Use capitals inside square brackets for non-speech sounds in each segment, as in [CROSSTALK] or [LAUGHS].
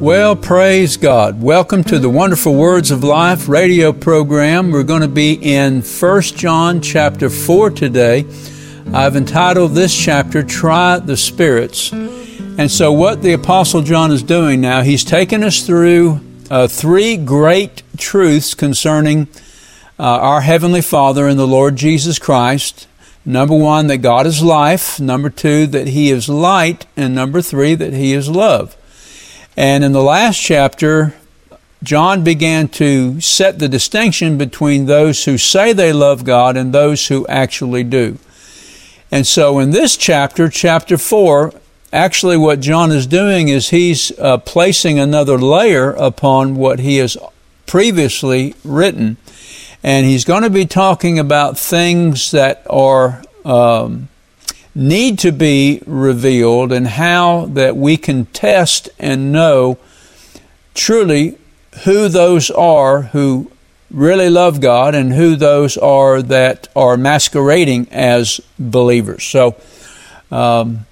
Well, praise God. Welcome to the Wonderful Words of Life radio program. We're going to be in 1 John chapter 4 today. I've entitled this chapter, Try the Spirits. And so, what the Apostle John is doing now, he's taken us through uh, three great truths concerning uh, our Heavenly Father and the Lord Jesus Christ. Number one, that God is life. Number two, that He is light. And number three, that He is love. And in the last chapter, John began to set the distinction between those who say they love God and those who actually do. And so in this chapter, chapter 4, actually what John is doing is he's uh, placing another layer upon what he has previously written. And he's going to be talking about things that are um, need to be revealed and how that we can test and know truly who those are who really love God and who those are that are masquerading as believers. So, um,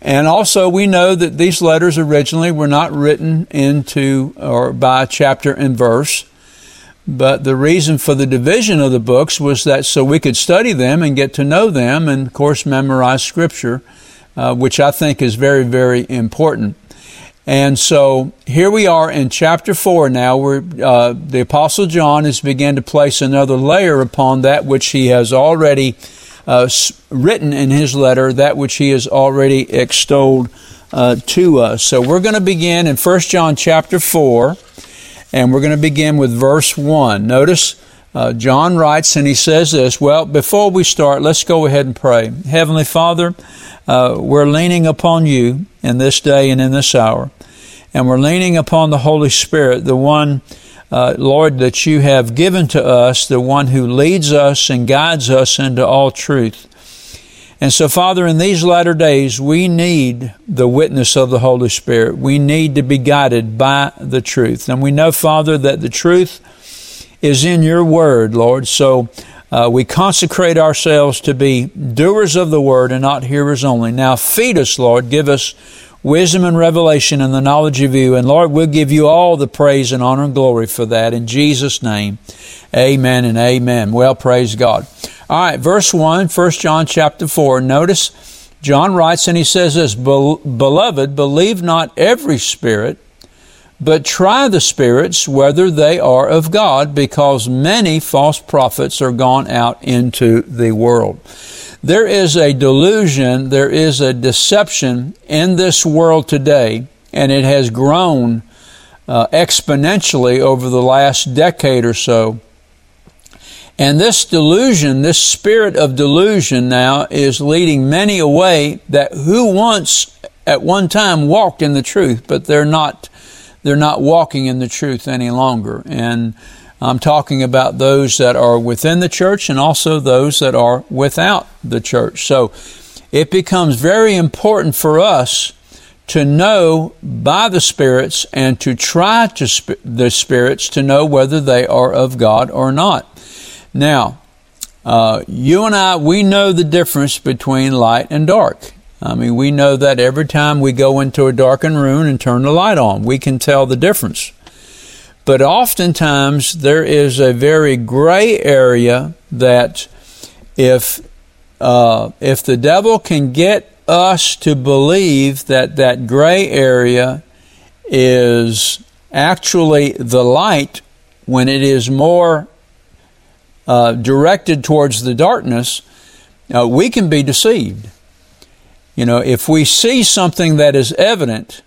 and also we know that these letters originally were not written into or by chapter and verse. But the reason for the division of the books was that so we could study them and get to know them and, of course, memorize Scripture, uh, which I think is very, very important. And so here we are in chapter 4 now, where uh, the Apostle John has begun to place another layer upon that which he has already uh, written in his letter, that which he has already extolled uh, to us. So we're going to begin in 1 John chapter 4. And we're going to begin with verse 1. Notice uh, John writes and he says this. Well, before we start, let's go ahead and pray. Heavenly Father, uh, we're leaning upon you in this day and in this hour. And we're leaning upon the Holy Spirit, the one, uh, Lord, that you have given to us, the one who leads us and guides us into all truth. And so, Father, in these latter days, we need the witness of the Holy Spirit. We need to be guided by the truth. And we know, Father, that the truth is in your word, Lord. So, uh, we consecrate ourselves to be doers of the word and not hearers only. Now, feed us, Lord. Give us wisdom and revelation and the knowledge of you. And Lord, we'll give you all the praise and honor and glory for that. In Jesus' name, amen and amen. Well, praise God. All right, verse 1, 1 John chapter 4. Notice John writes and he says this Beloved, believe not every spirit, but try the spirits whether they are of God, because many false prophets are gone out into the world. There is a delusion, there is a deception in this world today, and it has grown uh, exponentially over the last decade or so and this delusion, this spirit of delusion now is leading many away that who once at one time walked in the truth, but they're not, they're not walking in the truth any longer. And I'm talking about those that are within the church and also those that are without the church. So it becomes very important for us to know by the spirits and to try to sp- the spirits to know whether they are of God or not. Now, uh, you and I, we know the difference between light and dark. I mean, we know that every time we go into a darkened room and turn the light on, we can tell the difference. But oftentimes there is a very gray area that if uh, if the devil can get us to believe that that gray area is actually the light when it is more uh, directed towards the darkness, uh, we can be deceived. You know, if we see something that is evident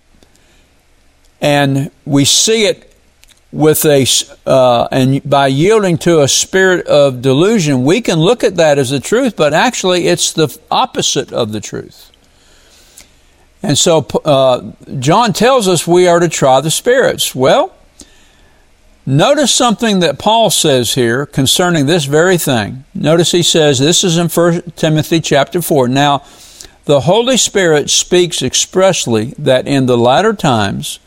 and we see it with a, uh, and by yielding to a spirit of delusion, we can look at that as the truth, but actually it's the opposite of the truth. And so uh, John tells us we are to try the spirits. Well, Notice something that Paul says here concerning this very thing. Notice he says, this is in 1 Timothy chapter 4. Now, the Holy Spirit speaks expressly that in the latter times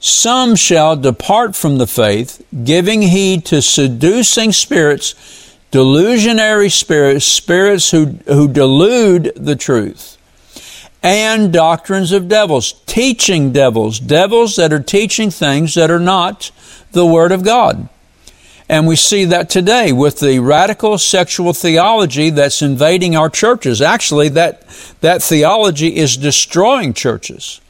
some shall depart from the faith, giving heed to seducing spirits, delusionary spirits, spirits who, who delude the truth, and doctrines of devils, teaching devils, devils that are teaching things that are not the Word of God. And we see that today with the radical sexual theology that's invading our churches. Actually, that, that theology is destroying churches.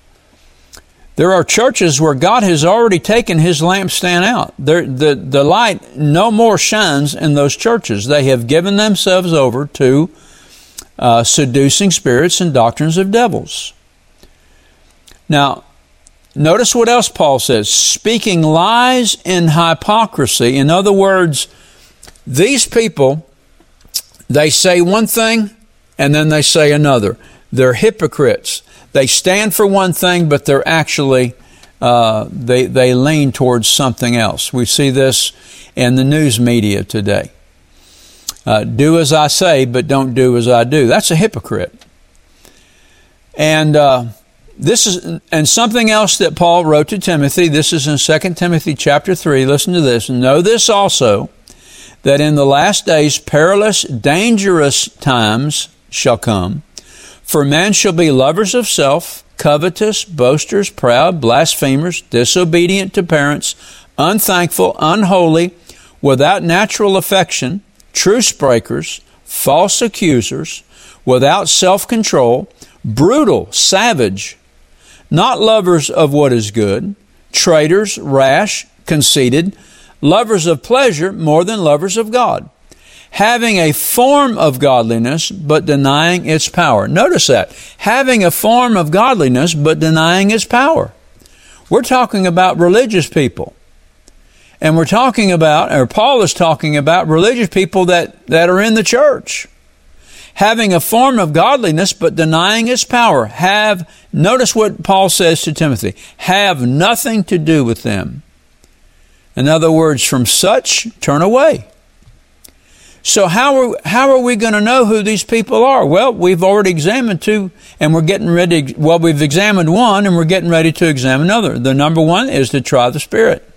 There are churches where God has already taken his lampstand out. The, the light no more shines in those churches. They have given themselves over to uh, seducing spirits and doctrines of devils. Now, notice what else Paul says speaking lies in hypocrisy. In other words, these people, they say one thing and then they say another. They're hypocrites. They stand for one thing, but they're actually, uh, they, they lean towards something else. We see this in the news media today. Uh, do as I say, but don't do as I do. That's a hypocrite. And uh, this is and something else that Paul wrote to Timothy. This is in 2 Timothy chapter 3. Listen to this. Know this also that in the last days perilous, dangerous times shall come. For men shall be lovers of self, covetous, boasters, proud, blasphemers, disobedient to parents, unthankful, unholy, without natural affection truce breakers, false accusers, without self control, brutal, savage, not lovers of what is good, traitors, rash, conceited, lovers of pleasure more than lovers of God, having a form of godliness but denying its power. Notice that. Having a form of godliness but denying its power. We're talking about religious people. And we're talking about, or Paul is talking about, religious people that, that are in the church. Having a form of godliness but denying its power. Have, notice what Paul says to Timothy, have nothing to do with them. In other words, from such, turn away. So how are, how are we going to know who these people are? Well, we've already examined two and we're getting ready, well, we've examined one and we're getting ready to examine another. The number one is to try the Spirit.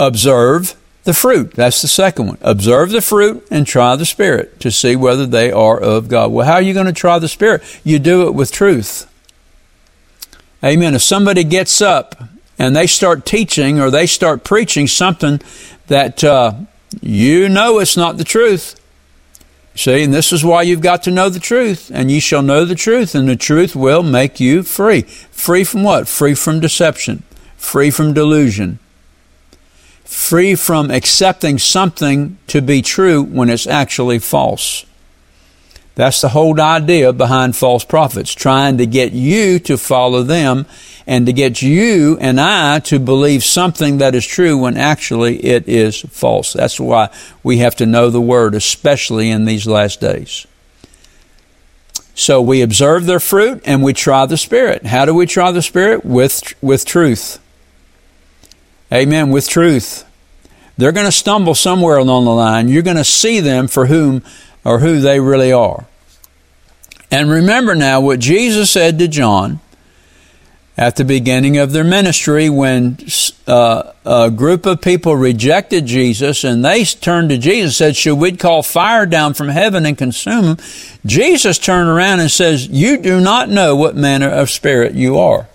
Observe the fruit. That's the second one. Observe the fruit and try the Spirit to see whether they are of God. Well, how are you going to try the Spirit? You do it with truth. Amen. If somebody gets up and they start teaching or they start preaching something that uh, you know it's not the truth, see, and this is why you've got to know the truth, and ye shall know the truth, and the truth will make you free. Free from what? Free from deception, free from delusion, free from accepting something to be true when it's actually false. That's the whole idea behind false prophets, trying to get you to follow them and to get you and I to believe something that is true when actually it is false. That's why we have to know the Word, especially in these last days. So we observe their fruit and we try the Spirit. How do we try the Spirit? With, with truth. Amen. With truth. They're going to stumble somewhere along the line. You're going to see them for whom or who they really are. And remember now what Jesus said to John at the beginning of their ministry when uh, a group of people rejected Jesus and they turned to Jesus and said, Should we call fire down from heaven and consume them? Jesus turned around and says, You do not know what manner of spirit you are.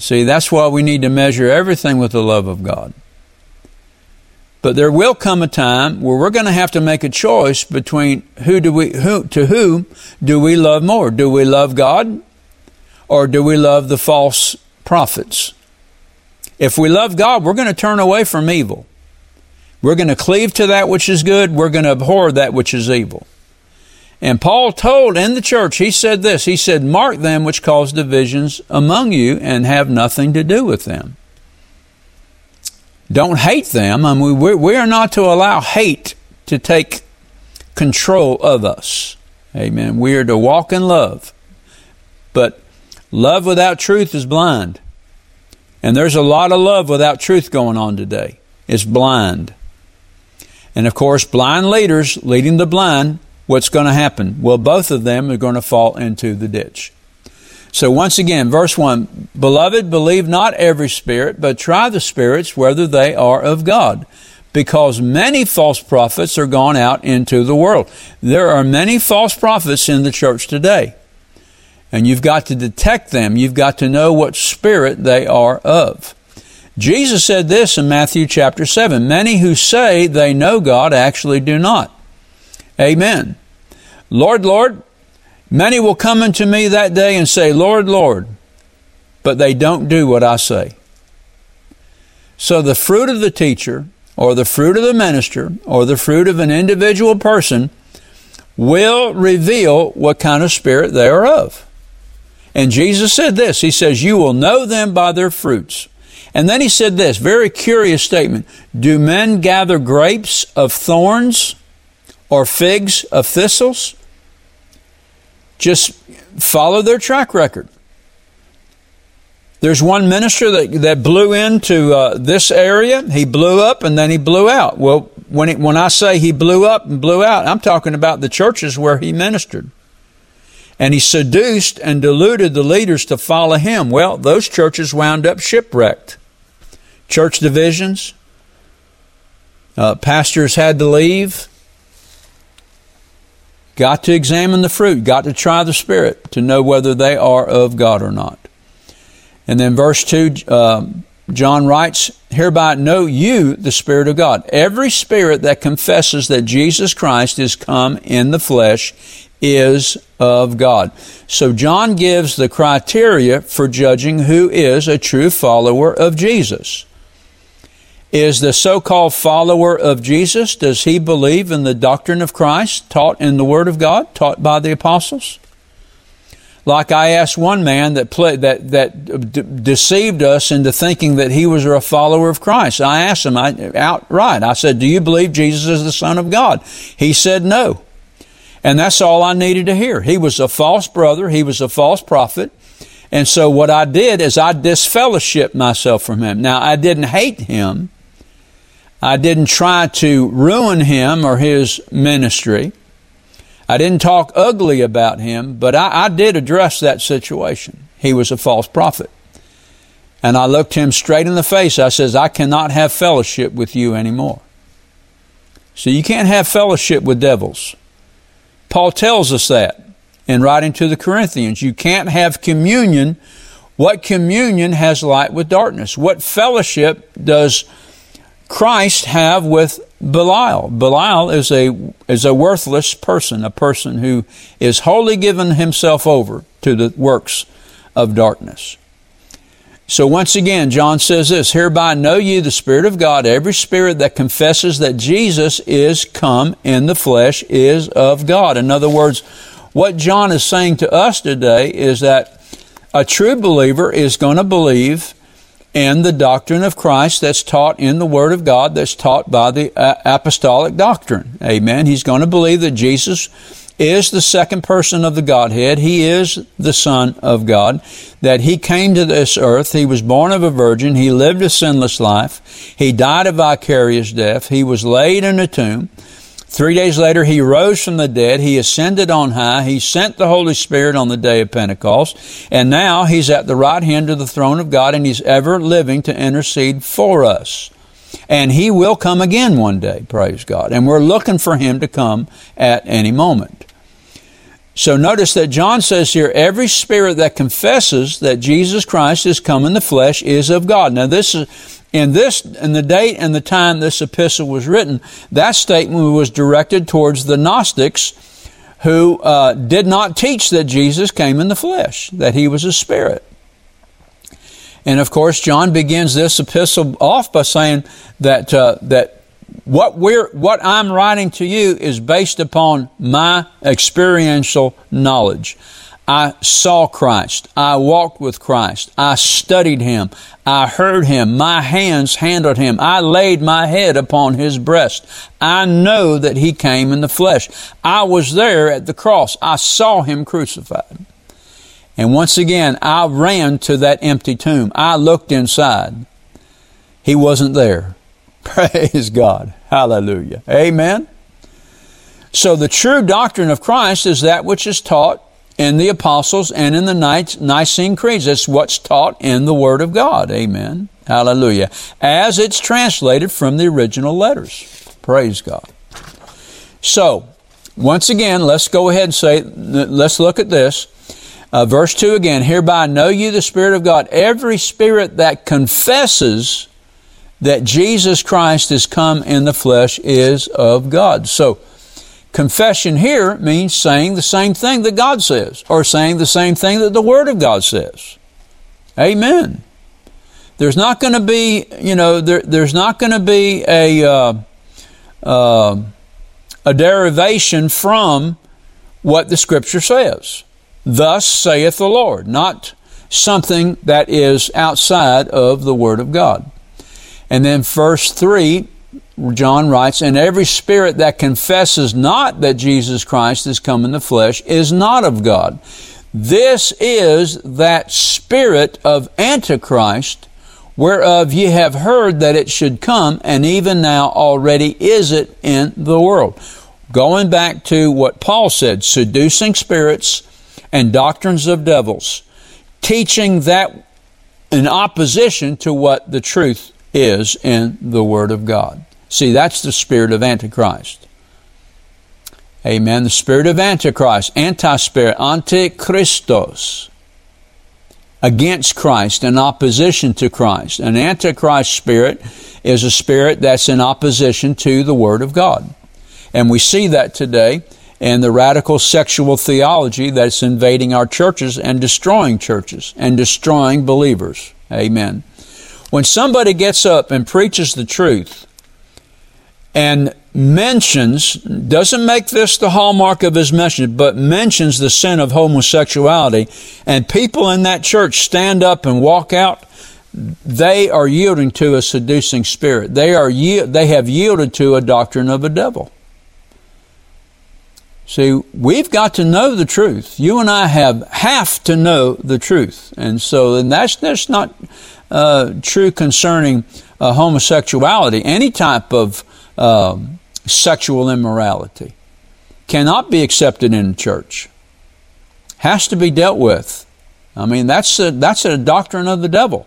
See, that's why we need to measure everything with the love of God. But there will come a time where we're going to have to make a choice between who do we who to whom do we love more? Do we love God or do we love the false prophets? If we love God, we're going to turn away from evil. We're going to cleave to that which is good, we're going to abhor that which is evil. And Paul told in the church, he said this, he said, Mark them which cause divisions among you and have nothing to do with them don't hate them. I mean, we, we are not to allow hate to take control of us. Amen. We are to walk in love. But love without truth is blind. And there's a lot of love without truth going on today. It's blind. And of course, blind leaders leading the blind, what's going to happen? Well, both of them are going to fall into the ditch. So once again, verse 1 Beloved, believe not every spirit, but try the spirits whether they are of God. Because many false prophets are gone out into the world. There are many false prophets in the church today. And you've got to detect them. You've got to know what spirit they are of. Jesus said this in Matthew chapter 7 Many who say they know God actually do not. Amen. Lord, Lord, many will come unto me that day and say, Lord, Lord, but they don't do what I say. So the fruit of the teacher, or the fruit of the minister, or the fruit of an individual person will reveal what kind of spirit they are of. And Jesus said this He says, You will know them by their fruits. And then he said this very curious statement Do men gather grapes of thorns or figs of thistles? Just follow their track record. There's one minister that, that blew into uh, this area. He blew up and then he blew out. Well, when, it, when I say he blew up and blew out, I'm talking about the churches where he ministered. And he seduced and deluded the leaders to follow him. Well, those churches wound up shipwrecked. Church divisions, uh, pastors had to leave. Got to examine the fruit, got to try the Spirit to know whether they are of God or not. And then verse 2, uh, John writes, Hereby know you the Spirit of God. Every spirit that confesses that Jesus Christ is come in the flesh is of God. So John gives the criteria for judging who is a true follower of Jesus. Is the so called follower of Jesus, does he believe in the doctrine of Christ taught in the Word of God, taught by the apostles? Like I asked one man that played, that that deceived us into thinking that he was a follower of Christ. I asked him I, outright. I said, "Do you believe Jesus is the Son of God?" He said, "No." And that's all I needed to hear. He was a false brother. He was a false prophet. And so what I did is I disfellowshipped myself from him. Now I didn't hate him. I didn't try to ruin him or his ministry. I didn't talk ugly about him, but I, I did address that situation. He was a false prophet. And I looked him straight in the face. I says, I cannot have fellowship with you anymore. So you can't have fellowship with devils. Paul tells us that in writing to the Corinthians. You can't have communion. What communion has light with darkness? What fellowship does Christ have with Belial. Belial is a, is a worthless person, a person who is wholly given himself over to the works of darkness. So once again, John says this, Hereby know ye the Spirit of God. Every spirit that confesses that Jesus is come in the flesh is of God. In other words, what John is saying to us today is that a true believer is going to believe in the doctrine of Christ that's taught in the Word of God, that's taught by the uh, apostolic doctrine. Amen. He's going to believe that Jesus is the second person of the Godhead. He is the Son of God. That He came to this earth. He was born of a virgin. He lived a sinless life. He died a vicarious death. He was laid in a tomb. Three days later, he rose from the dead. He ascended on high. He sent the Holy Spirit on the day of Pentecost. And now he's at the right hand of the throne of God and he's ever living to intercede for us. And he will come again one day, praise God. And we're looking for him to come at any moment. So notice that John says here, every spirit that confesses that Jesus Christ is come in the flesh is of God. Now this is, in this, in the date and the time this epistle was written, that statement was directed towards the Gnostics who uh, did not teach that Jesus came in the flesh, that he was a spirit. And of course, John begins this epistle off by saying that uh, that what we're what I'm writing to you is based upon my experiential knowledge. I saw Christ. I walked with Christ. I studied Him. I heard Him. My hands handled Him. I laid my head upon His breast. I know that He came in the flesh. I was there at the cross. I saw Him crucified. And once again, I ran to that empty tomb. I looked inside. He wasn't there. [LAUGHS] Praise God. Hallelujah. Amen. So the true doctrine of Christ is that which is taught in the apostles and in the Nicene creeds. That's what's taught in the Word of God. Amen. Hallelujah. As it's translated from the original letters. Praise God. So, once again, let's go ahead and say, let's look at this. Uh, verse 2 again, hereby know you the Spirit of God. Every spirit that confesses that Jesus Christ has come in the flesh is of God. So, confession here means saying the same thing that God says, or saying the same thing that the Word of God says. Amen. There's not going to be, you know, there, there's not going to be a, uh, uh, a derivation from what the Scripture says. Thus saith the Lord, not something that is outside of the Word of God. And then verse 3, John writes, And every spirit that confesses not that Jesus Christ is come in the flesh is not of God. This is that spirit of Antichrist whereof ye have heard that it should come, and even now already is it in the world. Going back to what Paul said, seducing spirits and doctrines of devils, teaching that in opposition to what the truth is in the Word of God. See, that's the spirit of Antichrist. Amen. The spirit of Antichrist, anti-spirit, antichristos against Christ, in opposition to Christ. An antichrist spirit is a spirit that's in opposition to the Word of God. And we see that today in the radical sexual theology that's invading our churches and destroying churches and destroying believers. Amen. When somebody gets up and preaches the truth and mentions, doesn't make this the hallmark of his message, but mentions the sin of homosexuality, and people in that church stand up and walk out, they are yielding to a seducing spirit. They are they have yielded to a doctrine of a devil. See, we've got to know the truth. You and I have have to know the truth, and so and that's that's not uh, true concerning uh, homosexuality. Any type of um, sexual immorality cannot be accepted in the church. Has to be dealt with. I mean, that's a, that's a doctrine of the devil.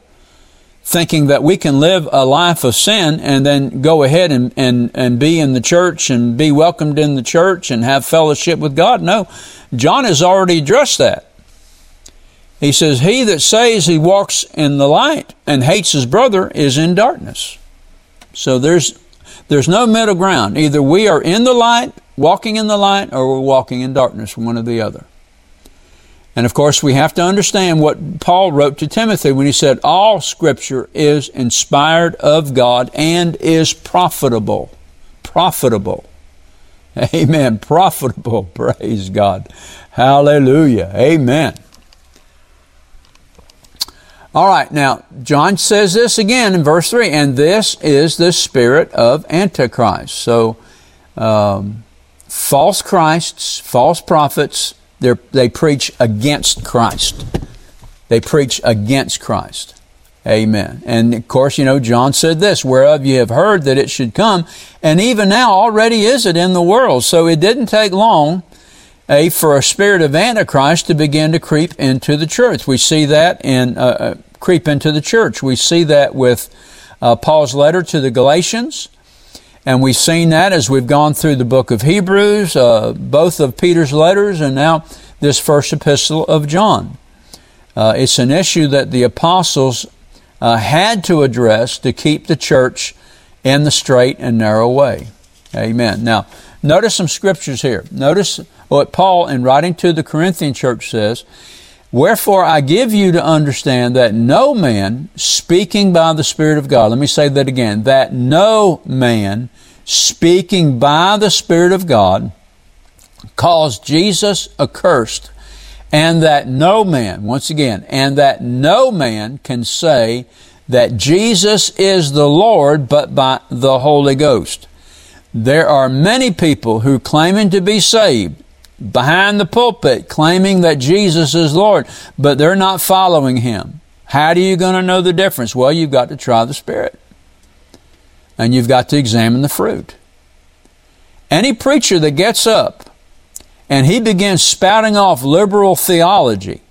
Thinking that we can live a life of sin and then go ahead and, and, and be in the church and be welcomed in the church and have fellowship with God. No, John has already addressed that. He says, He that says he walks in the light and hates his brother is in darkness. So there's there's no middle ground. Either we are in the light, walking in the light, or we're walking in darkness, one or the other. And of course, we have to understand what Paul wrote to Timothy when he said, All scripture is inspired of God and is profitable. Profitable. [LAUGHS] Amen. Profitable. [LAUGHS] Praise God. Hallelujah. Amen. All right, now, John says this again in verse 3, and this is the spirit of Antichrist. So, um, false Christs, false prophets, they preach against Christ. They preach against Christ. Amen. And of course, you know, John said this, whereof you have heard that it should come, and even now already is it in the world. So it didn't take long a, for a spirit of Antichrist to begin to creep into the church. We see that in, uh, uh, creep into the church. We see that with uh, Paul's letter to the Galatians. And we've seen that as we've gone through the book of Hebrews, uh, both of Peter's letters, and now this first epistle of John. Uh, it's an issue that the apostles uh, had to address to keep the church in the straight and narrow way. Amen. Now, notice some scriptures here. Notice what Paul, in writing to the Corinthian church, says Wherefore I give you to understand that no man speaking by the Spirit of God, let me say that again, that no man speaking by the Spirit of God calls Jesus accursed, and that no man, once again, and that no man can say that Jesus is the Lord but by the Holy Ghost. There are many people who claiming to be saved behind the pulpit claiming that Jesus is Lord, but they're not following Him. How are you going to know the difference? Well, you've got to try the Spirit. And you've got to examine the fruit. Any preacher that gets up and he begins spouting off liberal theology,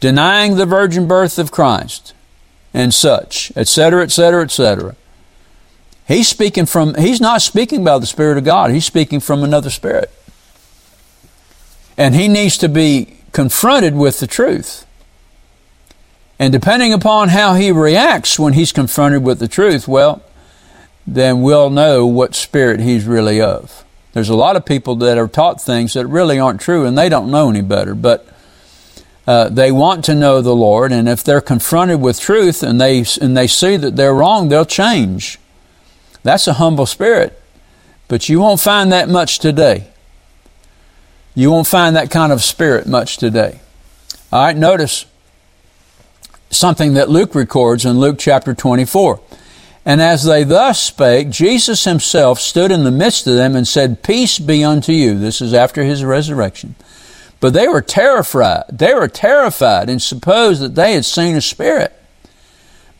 denying the virgin birth of Christ, and such, etc., etc., etc. He's speaking from, he's not speaking by the Spirit of God. He's speaking from another spirit. And he needs to be confronted with the truth. And depending upon how he reacts when he's confronted with the truth, well, then we'll know what spirit he's really of. There's a lot of people that are taught things that really aren't true and they don't know any better, but uh, they want to know the Lord, and if they're confronted with truth and they and they see that they're wrong, they'll change. That's a humble spirit, but you won't find that much today. You won't find that kind of spirit much today. All right, notice something that Luke records in Luke chapter 24. And as they thus spake, Jesus himself stood in the midst of them and said, Peace be unto you. This is after his resurrection. But they were terrified. They were terrified and supposed that they had seen a spirit.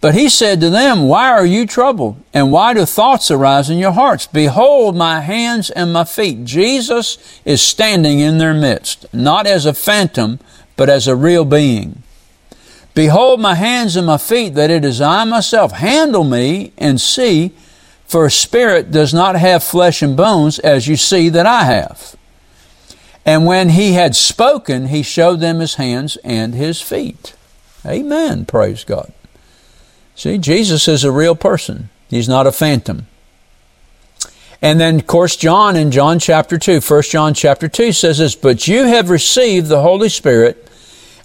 But he said to them, Why are you troubled? And why do thoughts arise in your hearts? Behold my hands and my feet. Jesus is standing in their midst, not as a phantom, but as a real being. Behold my hands and my feet, that it is I myself. Handle me and see, for a spirit does not have flesh and bones, as you see that I have. And when he had spoken, he showed them his hands and his feet. Amen. Praise God. See, Jesus is a real person. He's not a phantom. And then, of course, John in John chapter 2, 1 John chapter 2 says this, But you have received the Holy Spirit.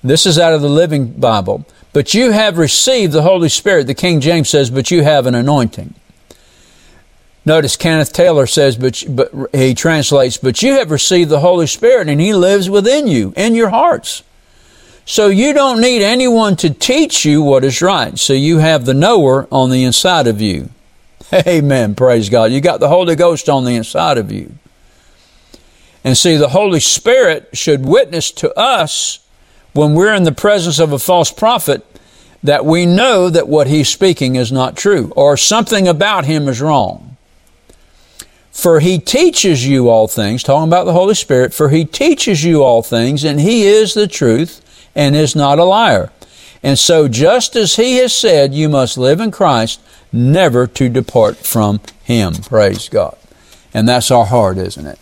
This is out of the Living Bible. But you have received the Holy Spirit. The King James says, But you have an anointing. Notice Kenneth Taylor says, but, but he translates, But you have received the Holy Spirit, and He lives within you, in your hearts. So you don't need anyone to teach you what is right. So you have the knower on the inside of you. [LAUGHS] Amen. Praise God. You got the Holy Ghost on the inside of you. And see, the Holy Spirit should witness to us when we're in the presence of a false prophet that we know that what he's speaking is not true or something about him is wrong. For he teaches you all things, talking about the Holy Spirit, for he teaches you all things and he is the truth and is not a liar. And so, just as he has said, you must live in Christ, never to depart from him. Praise God. And that's our heart, isn't it?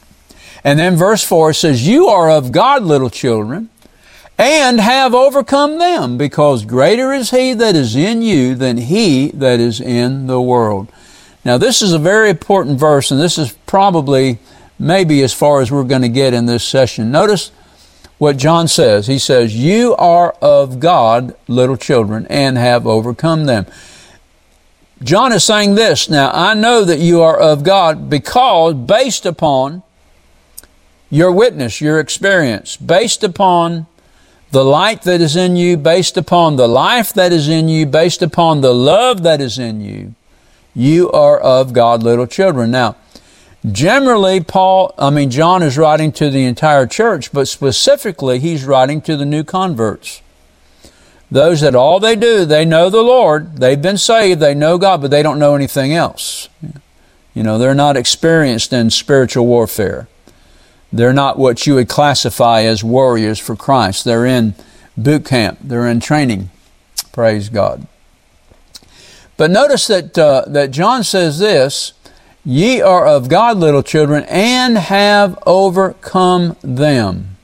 And then verse 4 says, You are of God, little children, and have overcome them, because greater is he that is in you than he that is in the world. Now, this is a very important verse, and this is probably maybe as far as we're going to get in this session. Notice what John says. He says, You are of God, little children, and have overcome them. John is saying this. Now, I know that you are of God because based upon your witness, your experience, based upon the light that is in you, based upon the life that is in you, based upon the love that is in you, you are of God, little children. Now, Generally, Paul, I mean, John is writing to the entire church, but specifically, he's writing to the new converts. Those that all they do, they know the Lord, they've been saved, they know God, but they don't know anything else. You know, they're not experienced in spiritual warfare. They're not what you would classify as warriors for Christ. They're in boot camp, they're in training. Praise God. But notice that, uh, that John says this Ye are of God, little children, and have overcome them.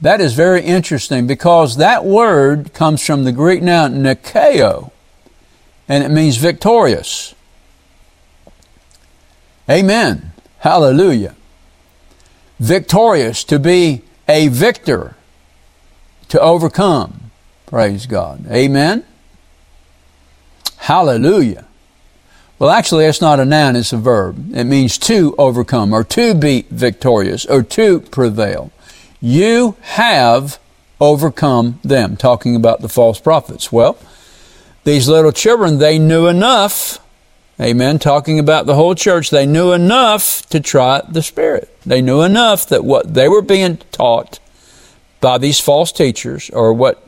That is very interesting because that word comes from the Greek noun nikeo, and it means victorious. Amen. Hallelujah. Victorious, to be a victor, to overcome. Praise God. Amen. Hallelujah. Well, actually, it's not a noun, it's a verb. It means to overcome or to be victorious or to prevail. You have overcome them, talking about the false prophets. Well, these little children, they knew enough, amen, talking about the whole church, they knew enough to try the Spirit. They knew enough that what they were being taught by these false teachers or what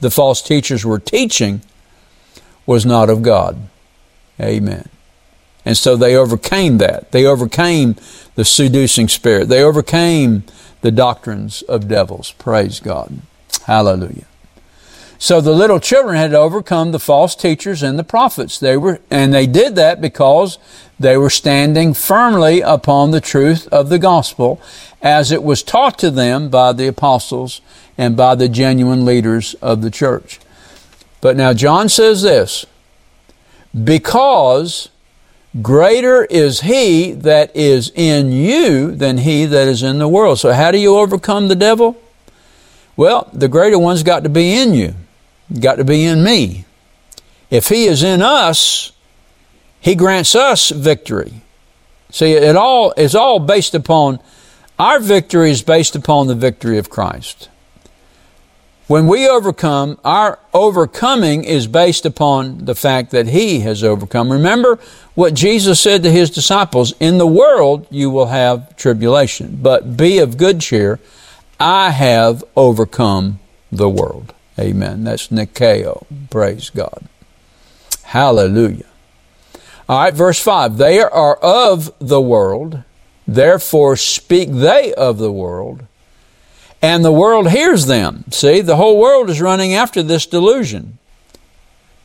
the false teachers were teaching was not of God. Amen. And so they overcame that. They overcame the seducing spirit. They overcame the doctrines of devils. Praise God. Hallelujah. So the little children had overcome the false teachers and the prophets. They were, and they did that because they were standing firmly upon the truth of the gospel as it was taught to them by the apostles and by the genuine leaders of the church. But now John says this, because greater is he that is in you than he that is in the world. So how do you overcome the devil? Well, the greater one's got to be in you got to be in me. If He is in us, He grants us victory. See, it all is all based upon our victory is based upon the victory of Christ. When we overcome, our overcoming is based upon the fact that He has overcome. Remember what Jesus said to His disciples In the world you will have tribulation, but be of good cheer. I have overcome the world. Amen. That's Nikeo. Praise God. Hallelujah. All right, verse 5. They are of the world, therefore speak they of the world, and the world hears them. See, the whole world is running after this delusion.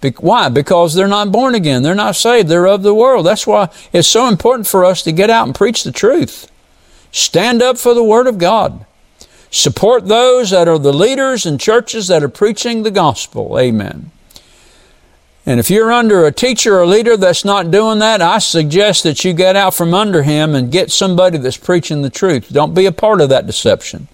Be- why? Because they're not born again. They're not saved. They're of the world. That's why it's so important for us to get out and preach the truth. Stand up for the Word of God. Support those that are the leaders in churches that are preaching the gospel. Amen. And if you're under a teacher or leader that's not doing that, I suggest that you get out from under him and get somebody that's preaching the truth. Don't be a part of that deception.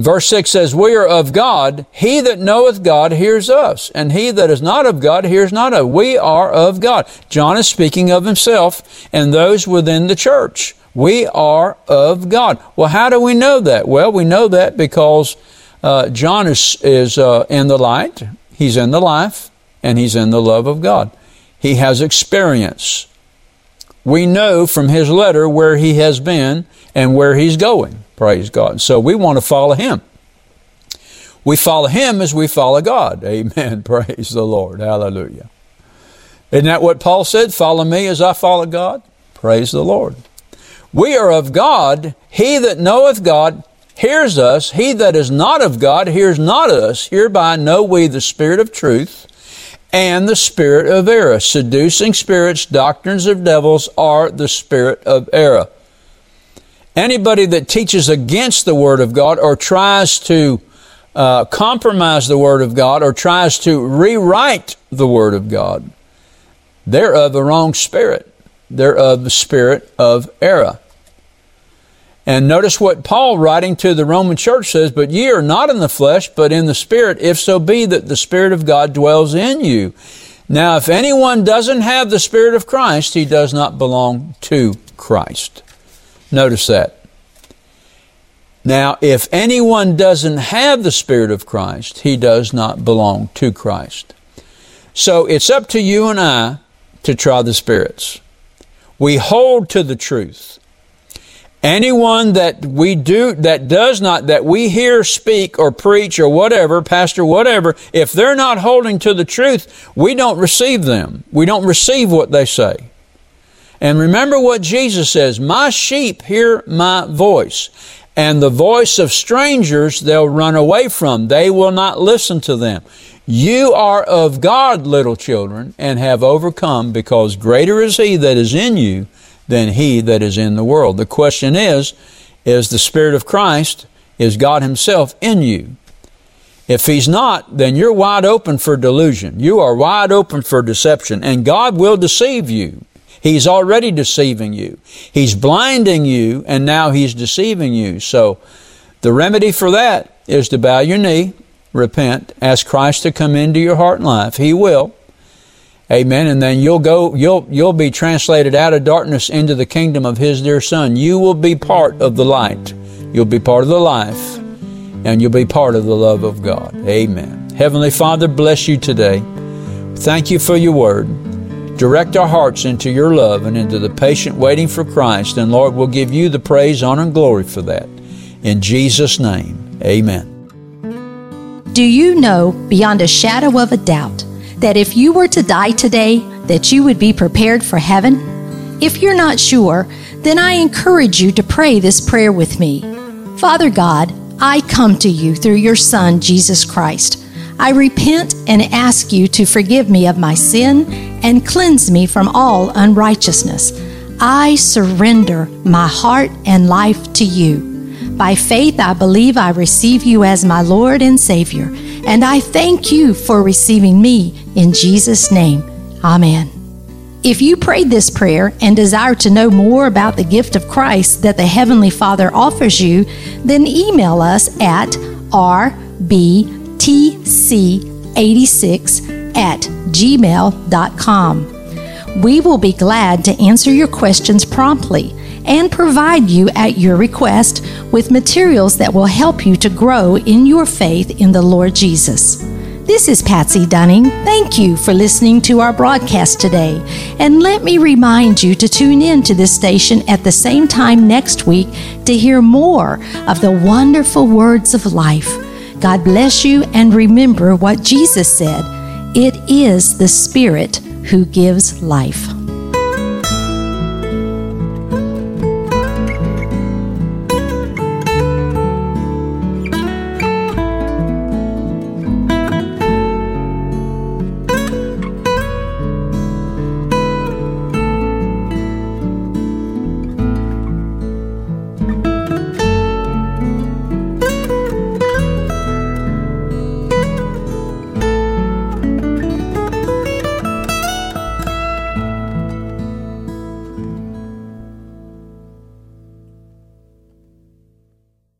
Verse 6 says, We are of God. He that knoweth God hears us, and he that is not of God hears not us. We are of God. John is speaking of himself and those within the church. We are of God. Well, how do we know that? Well, we know that because uh, John is, is uh, in the light, he's in the life, and he's in the love of God. He has experience. We know from his letter where he has been and where he's going. Praise God. So we want to follow him. We follow him as we follow God. [LAUGHS] Amen. Praise the Lord. Hallelujah. Isn't that what Paul said? Follow me as I follow God? Praise the Lord. We are of God. He that knoweth God hears us. He that is not of God hears not us. Hereby know we the Spirit of truth and the spirit of error. Seducing spirits, doctrines of devils are the spirit of error. Anybody that teaches against the Word of God or tries to uh, compromise the Word of God or tries to rewrite the Word of God, they're of the wrong spirit. They're of the spirit of error. And notice what Paul, writing to the Roman church, says, But ye are not in the flesh, but in the Spirit, if so be that the Spirit of God dwells in you. Now, if anyone doesn't have the Spirit of Christ, he does not belong to Christ. Notice that. Now, if anyone doesn't have the Spirit of Christ, he does not belong to Christ. So it's up to you and I to try the spirits. We hold to the truth. Anyone that we do, that does not, that we hear speak or preach or whatever, pastor, whatever, if they're not holding to the truth, we don't receive them. We don't receive what they say. And remember what Jesus says, my sheep hear my voice and the voice of strangers they'll run away from. They will not listen to them. You are of God, little children, and have overcome, because greater is He that is in you than he that is in the world. The question is, is the Spirit of Christ, is God Himself in you? If He's not, then you're wide open for delusion. You are wide open for deception, and God will deceive you. He's already deceiving you. He's blinding you, and now He's deceiving you. So, the remedy for that is to bow your knee repent, ask Christ to come into your heart and life. He will. Amen. And then you'll go, you'll, you'll be translated out of darkness into the kingdom of His dear Son. You will be part of the light. You'll be part of the life and you'll be part of the love of God. Amen. Heavenly Father, bless you today. Thank you for your word. Direct our hearts into your love and into the patient waiting for Christ. And Lord, we'll give you the praise, honor, and glory for that. In Jesus' name, amen. Do you know beyond a shadow of a doubt that if you were to die today, that you would be prepared for heaven? If you're not sure, then I encourage you to pray this prayer with me. Father God, I come to you through your Son, Jesus Christ. I repent and ask you to forgive me of my sin and cleanse me from all unrighteousness. I surrender my heart and life to you. By faith, I believe I receive you as my Lord and Savior, and I thank you for receiving me in Jesus' name. Amen. If you prayed this prayer and desire to know more about the gift of Christ that the Heavenly Father offers you, then email us at rbtc86 at gmail.com. We will be glad to answer your questions promptly and provide you at your request with materials that will help you to grow in your faith in the Lord Jesus. This is Patsy Dunning. Thank you for listening to our broadcast today. And let me remind you to tune in to this station at the same time next week to hear more of the wonderful words of life. God bless you and remember what Jesus said it is the Spirit who gives life.